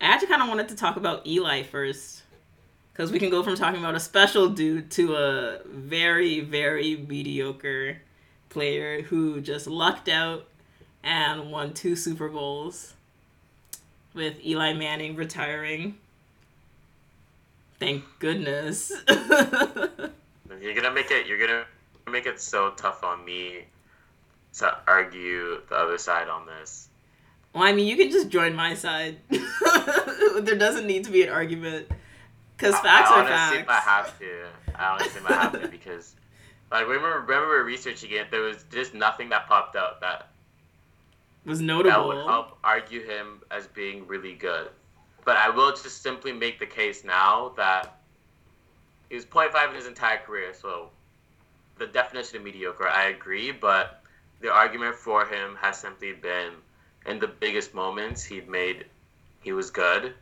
I actually kind of wanted to talk about Eli first, because we can go from talking about a special dude to a very, very mediocre player who just lucked out and won two Super Bowls with Eli Manning retiring. Thank goodness. [LAUGHS] You're gonna make it. You're gonna make it so tough on me to argue the other side on this. well, I mean, you can just join my side. [LAUGHS] there doesn't need to be an argument, because facts I are honestly facts. I have to. I honestly might have to [LAUGHS] because Like remember, remember we were researching it. There was just nothing that popped out that was notable. that would help argue him as being really good. But I will just simply make the case now that he was 0.5 in his entire career. So the definition of mediocre, I agree. But the argument for him has simply been in the biggest moments he'd made, he was good.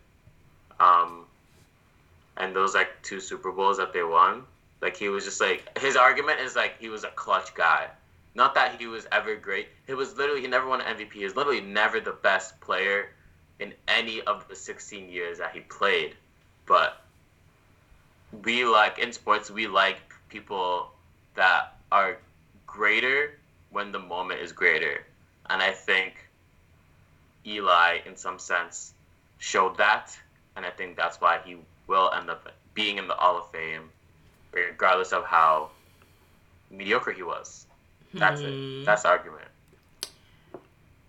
Um, and those like two Super Bowls that they won, like he was just like his argument is like he was a clutch guy. Not that he was ever great. It was literally he never won an MVP. He was literally never the best player in any of the 16 years that he played. But we like in sports we like people that are greater when the moment is greater. And I think Eli in some sense showed that and I think that's why he will end up being in the Hall of Fame regardless of how mediocre he was. That's Hmm. it. That's the argument.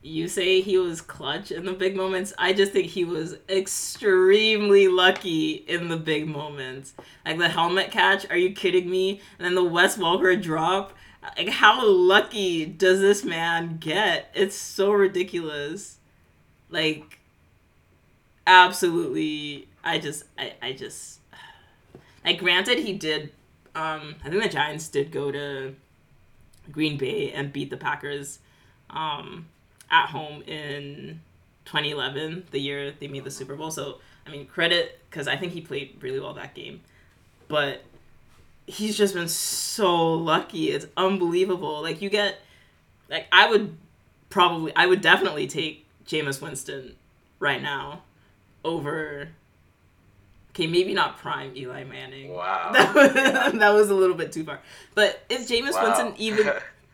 You say he was clutch in the big moments. I just think he was extremely lucky in the big moments. Like the helmet catch, are you kidding me? And then the Wes Welker drop. Like how lucky does this man get? It's so ridiculous. Like absolutely I just I, I just [SIGHS] like granted he did um I think the Giants did go to Green Bay and beat the Packers um, at home in 2011, the year they made the Super Bowl. So, I mean, credit because I think he played really well that game. But he's just been so lucky. It's unbelievable. Like, you get, like, I would probably, I would definitely take Jameis Winston right now over. Okay, maybe not prime Eli Manning. Wow. [LAUGHS] That was, that was a little bit too far. But is Jameis Wow. Winston even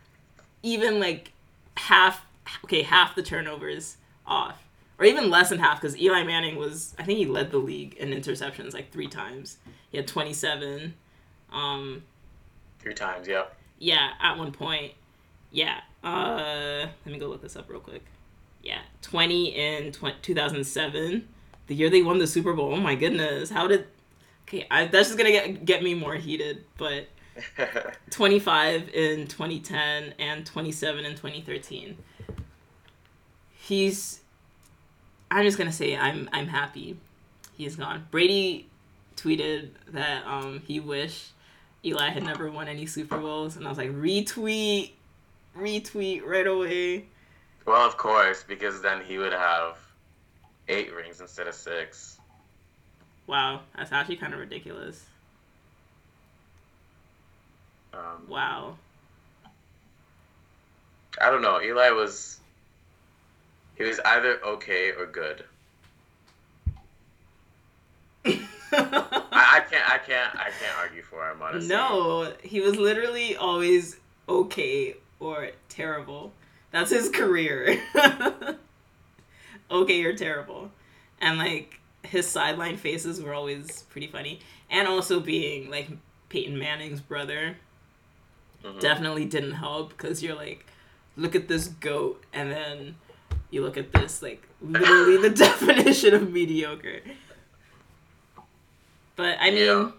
[LAUGHS] even like half okay half the turnovers off or even less than half because eli manning was i think he led the league in interceptions like three times he had 27 um Three times, yeah. yeah at one point yeah uh let me go look this up real quick yeah 20 in tw- 2007 the year they won the super bowl oh my goodness how did okay I, that's just gonna get, get me more heated but [LAUGHS] 25 in 2010 and 27 in 2013. He's I'm just going to say I'm I'm happy he's gone. Brady tweeted that um he wished Eli had never won any Super Bowls and I was like retweet retweet right away. well, of course, because then he would have eight rings instead of six. Wow, that's actually kind of ridiculous. Um, Wow. I don't know. Eli was. He was either okay or good. I, I can't. I can't. I can't argue for him. Honestly. No, he was literally always okay or terrible. That's his career. [LAUGHS] okay or terrible. And like his sideline faces were always pretty funny. And also being like Peyton Manning's brother Mhm. definitely didn't help because you're like, look at this goat, and then you look at this, like, literally the [LAUGHS] definition of mediocre. But I mean, Yeah.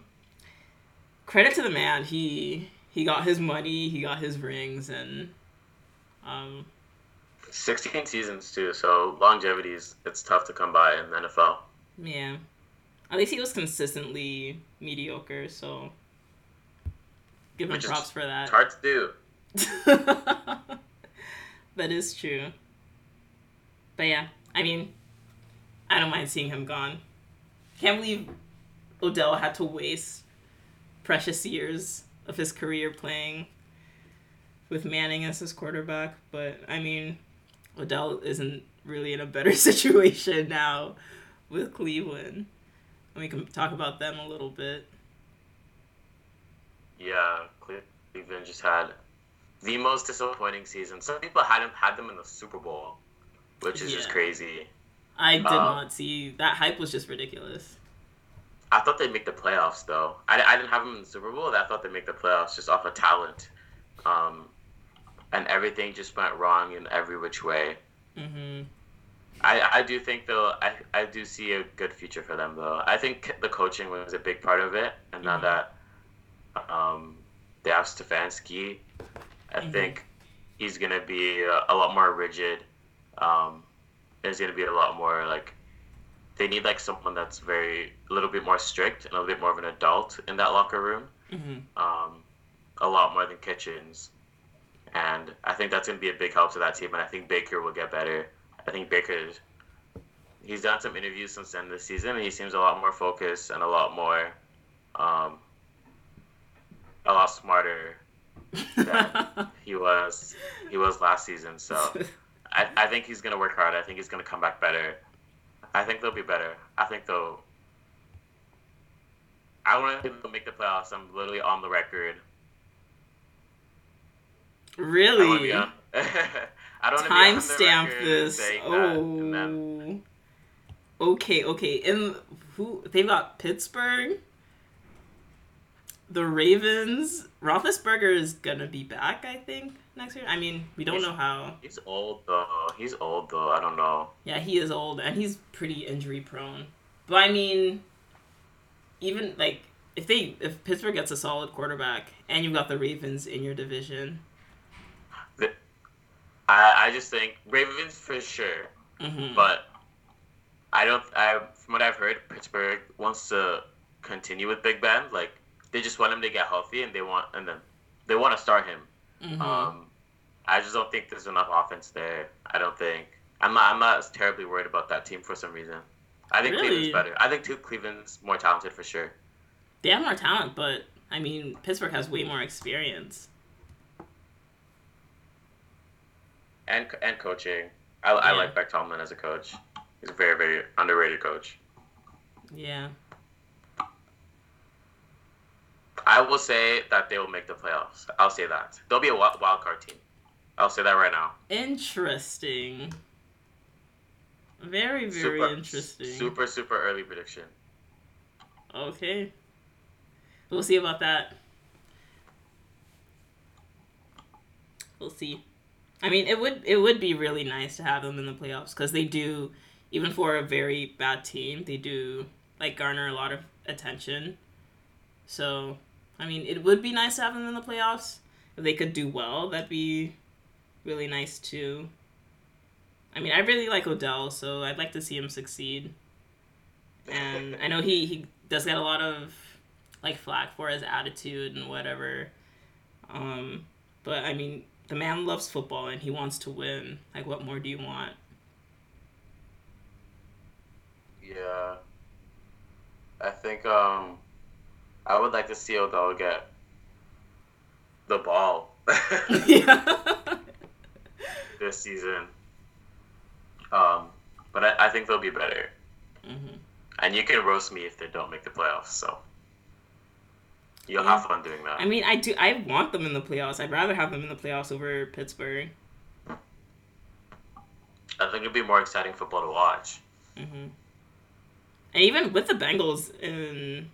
credit to the man. He he got his money, he got his rings, and um, Sixteen seasons too. So longevity is it's tough to come by in the NFL. yeah. At least he was consistently mediocre, so give him Which props for that. It's hard to do. [LAUGHS] that is true. But yeah, I mean, I don't mind seeing him gone. Can't believe Odell had to waste precious years of his career playing with Manning as his quarterback. But I mean, Odell isn't really in a better [LAUGHS] situation now with Cleveland. And we can talk about them a little bit. Yeah, Cleveland just had the most disappointing season. Some people had him had them in the Super Bowl, which is just crazy. I did Um, not see that hype was just ridiculous. I thought they'd make the playoffs though. I, I didn't have them in the Super Bowl. I thought they'd make the playoffs just off of talent, um, and everything just went wrong in every which way. hmm I, I do think though I, I do see a good future for them though. I think the coaching was a big part of it, and now Mhm. that um, they have Stefanski. I Mhm. think he's gonna be a, a lot more rigid. Um, there's gonna be a lot more like they need like someone that's very a little bit more strict and a little bit more of an adult in that locker room. hmm Um, a lot more than Kitchens, and I think that's gonna be a big help to that team. And I think Baker will get better. I think Baker. He's done some interviews since the end of the season, and he seems a lot more focused and a lot more, um, a lot smarter [LAUGHS] than he was he was last season. So [LAUGHS] I, I think he's gonna work hard. I think he's gonna come back better. I think they'll be better. I think they'll. I want to make the playoffs. I'm literally on the record. I really? on- [LAUGHS] I don't wanna be Timestamp this. Oh. Okay, okay. And who they've got Pittsburgh, the Ravens. Roethlisberger is gonna be back, I think, next year. I mean, we don't He's- know how. He's old though. He's old though. I don't know. Yeah, he is old and he's pretty injury prone. But I mean, even like if they if Pittsburgh gets a solid quarterback and you've got the Ravens in your division, I, I just think Ravens for sure, hmm but I don't. I from what I've heard, Pittsburgh wants to continue with Big Ben. Like they just want him to get healthy, and they want and then they want to start him. Hmm Um, I just don't think there's enough offense there. I don't think. I'm not. I'm not terribly worried about that team for some reason. I think Really? Cleveland's better. I think too Cleveland's more talented for sure. they have more talent, but I mean Pittsburgh has way more experience. And and coaching. I, I like Beck Tomlin as a coach. He's a very very underrated coach. Yeah. I will say that they will make the playoffs. I'll say that they'll be a wild card team. I'll say that right now. Interesting. Very, very super, interesting. Super super early prediction. Okay. We'll see about that. We'll see. I mean, it would it would be really nice to have them in the playoffs because they do, even for a very bad team, they do like garner a lot of attention. So, I mean, it would be nice to have them in the playoffs. If they could do well, that'd be really nice too. I mean, I really like Odell, so I'd like to see him succeed and I know he he does get a lot of like flack for his attitude and whatever. Um, but I mean, the man loves football and he wants to win. Like, what more do you want? Yeah. I think um I would like to see Odell get the ball [LAUGHS] yeah. [LAUGHS] this season. Um but I, I think they'll be better. hmm And you can roast me if they don't make the playoffs, so you'll Yeah. have fun doing that. I mean, I do. I want them in the playoffs. I'd rather have them in the playoffs over Pittsburgh. I think it'd be more exciting football to watch. hmm And even with the Bengals in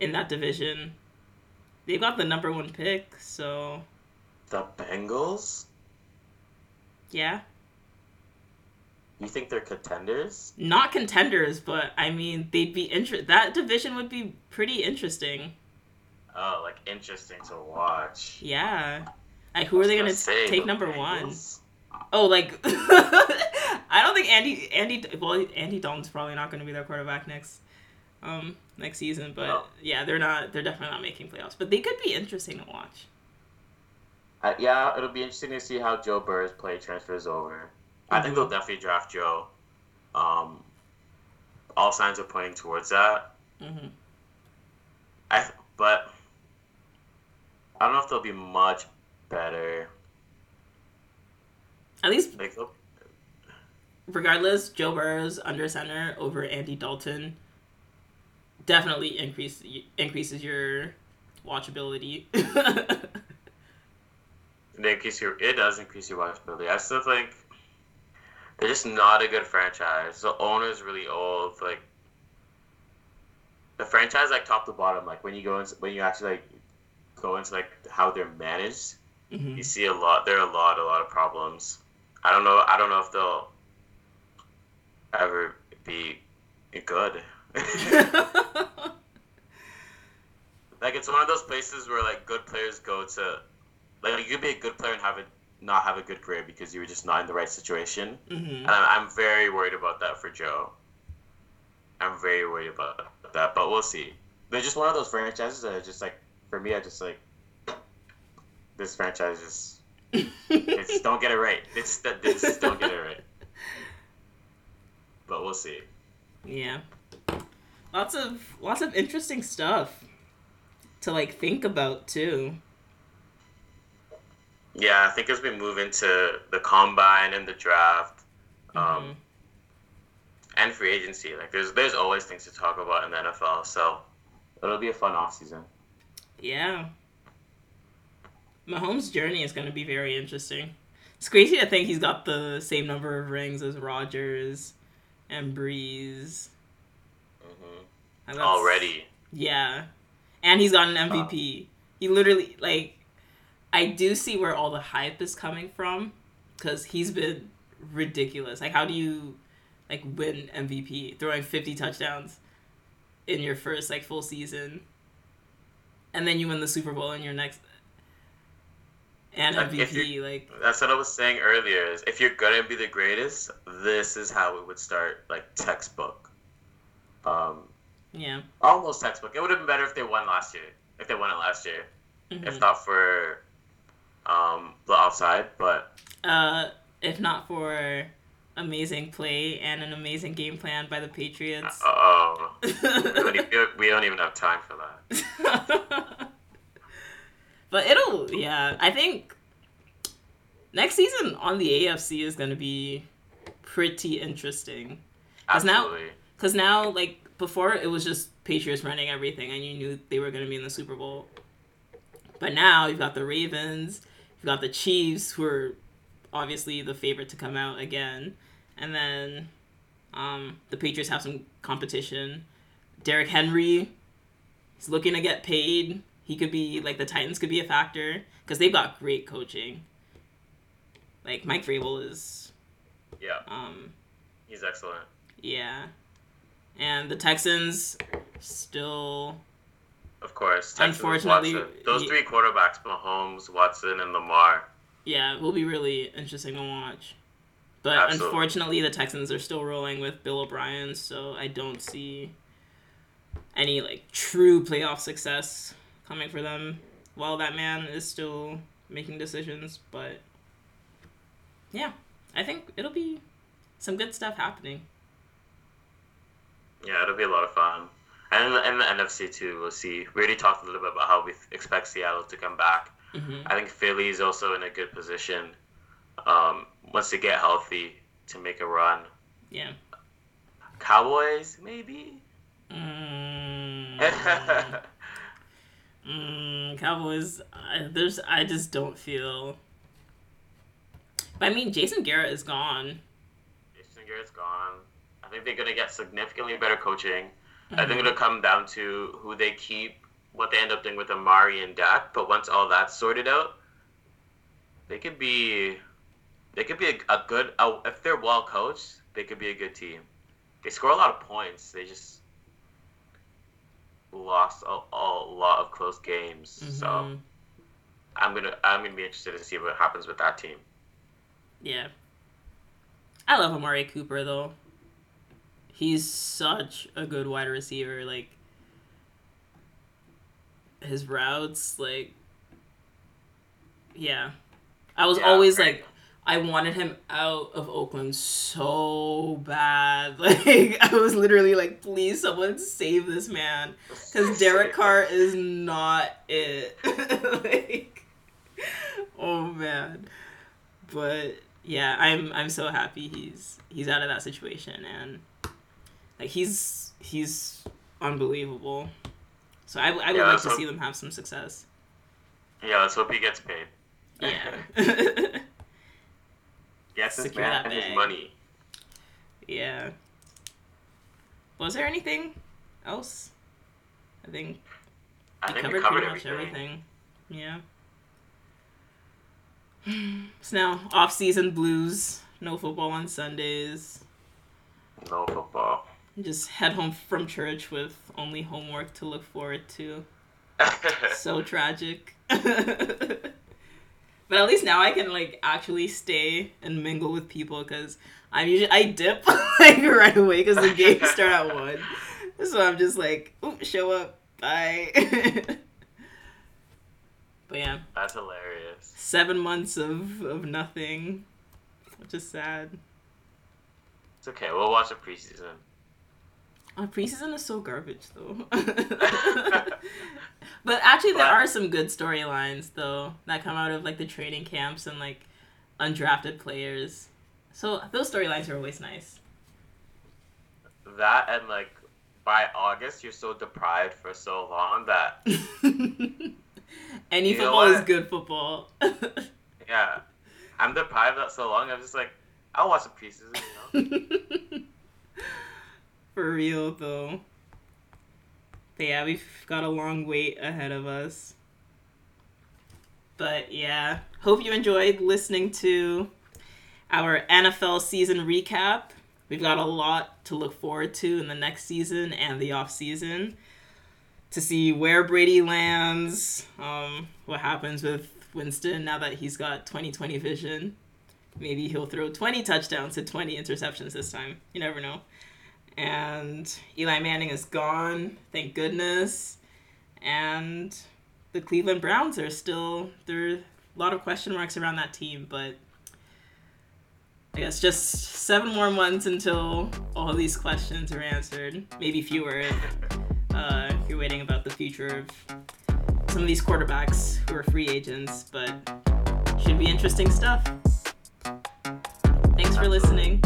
in that division, they've got the number one pick. So The Bengals? yeah. You think they're contenders? not contenders, but I mean they'd be inter- that division would be pretty interesting. Oh, like interesting to watch. Yeah. Like who are they gonna say, take number one? Oh, like [LAUGHS] I don't think Andy Andy well Andy Dalton's probably not gonna be their quarterback next um next season, but No. yeah, they're not they're definitely not making playoffs. But they could be interesting to watch. Uh, yeah, it'll be interesting to see how Joe Burrow's play transfers over. I think Mhm. they'll definitely draft Joe. Um, all signs are pointing towards that. hmm I but I don't know if they'll be much better. At least Like regardless, Joe Burrow's under center over Andy Dalton definitely increase increases your watchability. [LAUGHS] they increase your it does increase your watchability. I still think they're just not a good franchise. The owner's really old. Like the franchise, like top to bottom. Like when you go into when you actually like go into like how they're managed, Mhm. you see a lot. There are a lot, a lot of problems. I don't know. I don't know if they'll ever be good. [LAUGHS] like it's one of those places where like good players go to, like you could be a good player and have it not have a good career because you were just not in the right situation. Mm-hmm. And I'm, I'm very worried about that for Joe. I'm very worried about that, but we'll see. They're just one of those franchises that are just like, for me, I just like, this franchise just, [LAUGHS] just don't get it right. Just, they just don't get it right. [LAUGHS] But we'll see. Yeah. Lots of lots of interesting stuff to like think about too. Yeah, I think as we move into the combine and the draft, um, Mhm. and free agency, like there's there's always things to talk about in the NFL. So it'll be a fun off season. Yeah. Mahomes' journey is going to be very interesting. It's crazy to think he's got the same number of rings as Rodgers and Brees. And Already, Yeah. And he's got an MVP. He literally, like, I do see where all the hype is coming from because he's been ridiculous. Like, how do you, like, win MVP? Throwing 50 touchdowns in your first, like, full season. And then you win the Super Bowl in your next. And Like, MVP, like, that's what I was saying earlier. Is if you're gonna be the greatest, this is how it would start, like textbook. Um, yeah. almost textbook. It would have been better if they won last year. If they won it last year, Mhm. if not for um, the offside, but Uh, if not for amazing play and an amazing game plan by the Patriots. oh, we, don't [LAUGHS] even- we don't even have time for that. [LAUGHS] but it'll yeah i think next season on the afc is going to be pretty interesting 'Cause now- Absolutely. Because now like before it was just patriots running everything. And you knew they were going to be in the super bowl. But now you've got the ravens you've got the chiefs who are obviously the favorite to come out again. And then um, the patriots have some competition. Derrick henry he's looking to get paid. He could be like the titans could be a factor because they've got great coaching. Like mike vrabel is yeah, um, he's excellent. yeah. And the Texans still Of course. Texans, Unfortunately, Watson. those three quarterbacks: Mahomes, Watson, and Lamar. yeah, will be really interesting to watch. But Absolutely. unfortunately the Texans are still rolling with Bill O'Brien, so I don't see any like true playoff success coming for them while that man is still making decisions, but yeah, I think it'll be some good stuff happening. Yeah, it'll be a lot of fun. And in the, NFC too, we'll see. We already talked a little bit about how we expect Seattle to come back. hmm I think Philly is also in a good position um, once they get healthy to make a run. Yeah. Cowboys, maybe. Mm. [LAUGHS] Mm, Cowboys. I, there's. I just don't feel. But I mean, Jason Garrett is gone. Jason Garrett's gone. I think they're gonna get significantly better coaching. I think Mhm. it'll come down to who they keep, what they end up doing with Amari and Dak. But once all that's sorted out, they could be, they could be a, a good. A, if they're well coached, they could be a good team. They score a lot of points. They just lost a, a lot of close games. So Mhm. I'm gonna I'm gonna be interested to see what happens with that team. Yeah. I love Amari Cooper though. He's such a good wide receiver. Like his routes, like yeah. I was Yeah, always great. like I wanted him out of Oakland so bad. [LAUGHS] Like I was literally like, please someone save this man. Because Derek Carr is not it. [LAUGHS] like, oh man. But yeah, I'm I'm so happy he's he's out of that situation and like he's he's unbelievable. So I, I would Yeah, like to what- see them have some success. Yeah, let's hope he gets paid. Yeah. [LAUGHS] [LAUGHS] Yes, this man his money. yeah. Was there anything else? I think I think covered, covered pretty much everything. everything. Yeah. [SIGHS] So now off season blues, no football on Sundays. No football. Just head home from church with only homework to look forward to. [LAUGHS] so tragic. [LAUGHS] but at least now I can like actually stay and mingle with people because I'm usually I dip [LAUGHS] like right away because the games start at one. So I'm just like, oh, show up, bye. but yeah, That's hilarious. seven months of of nothing, which is sad. It's okay. We'll watch the preseason. Oh, preseason is so garbage though. [LAUGHS] but actually, there are some good storylines though that come out of like the training camps and like undrafted players. So those storylines are always nice. That and like by August, you're so deprived for so long that [LAUGHS] Any You football is good football. [LAUGHS] yeah, I'm deprived that so long. I'm just like, I'll watch the preseason. You know. For real though. But yeah, we've got a long wait ahead of us. But yeah, hope you enjoyed listening to our NFL season recap. We've got a lot to look forward to in the next season and the off season to see where Brady lands, um, what happens with Winston now that he's got 2020 vision. Maybe he'll throw 20 touchdowns to 20 interceptions this time. You never know. And Eli Manning is gone, thank goodness. And the Cleveland Browns are still there a lot of question marks around that team, but I guess just seven more months until all these questions are answered. Maybe fewer if, uh, if you're waiting about the future of some of these quarterbacks who are free agents, but should be interesting stuff. Thanks for listening.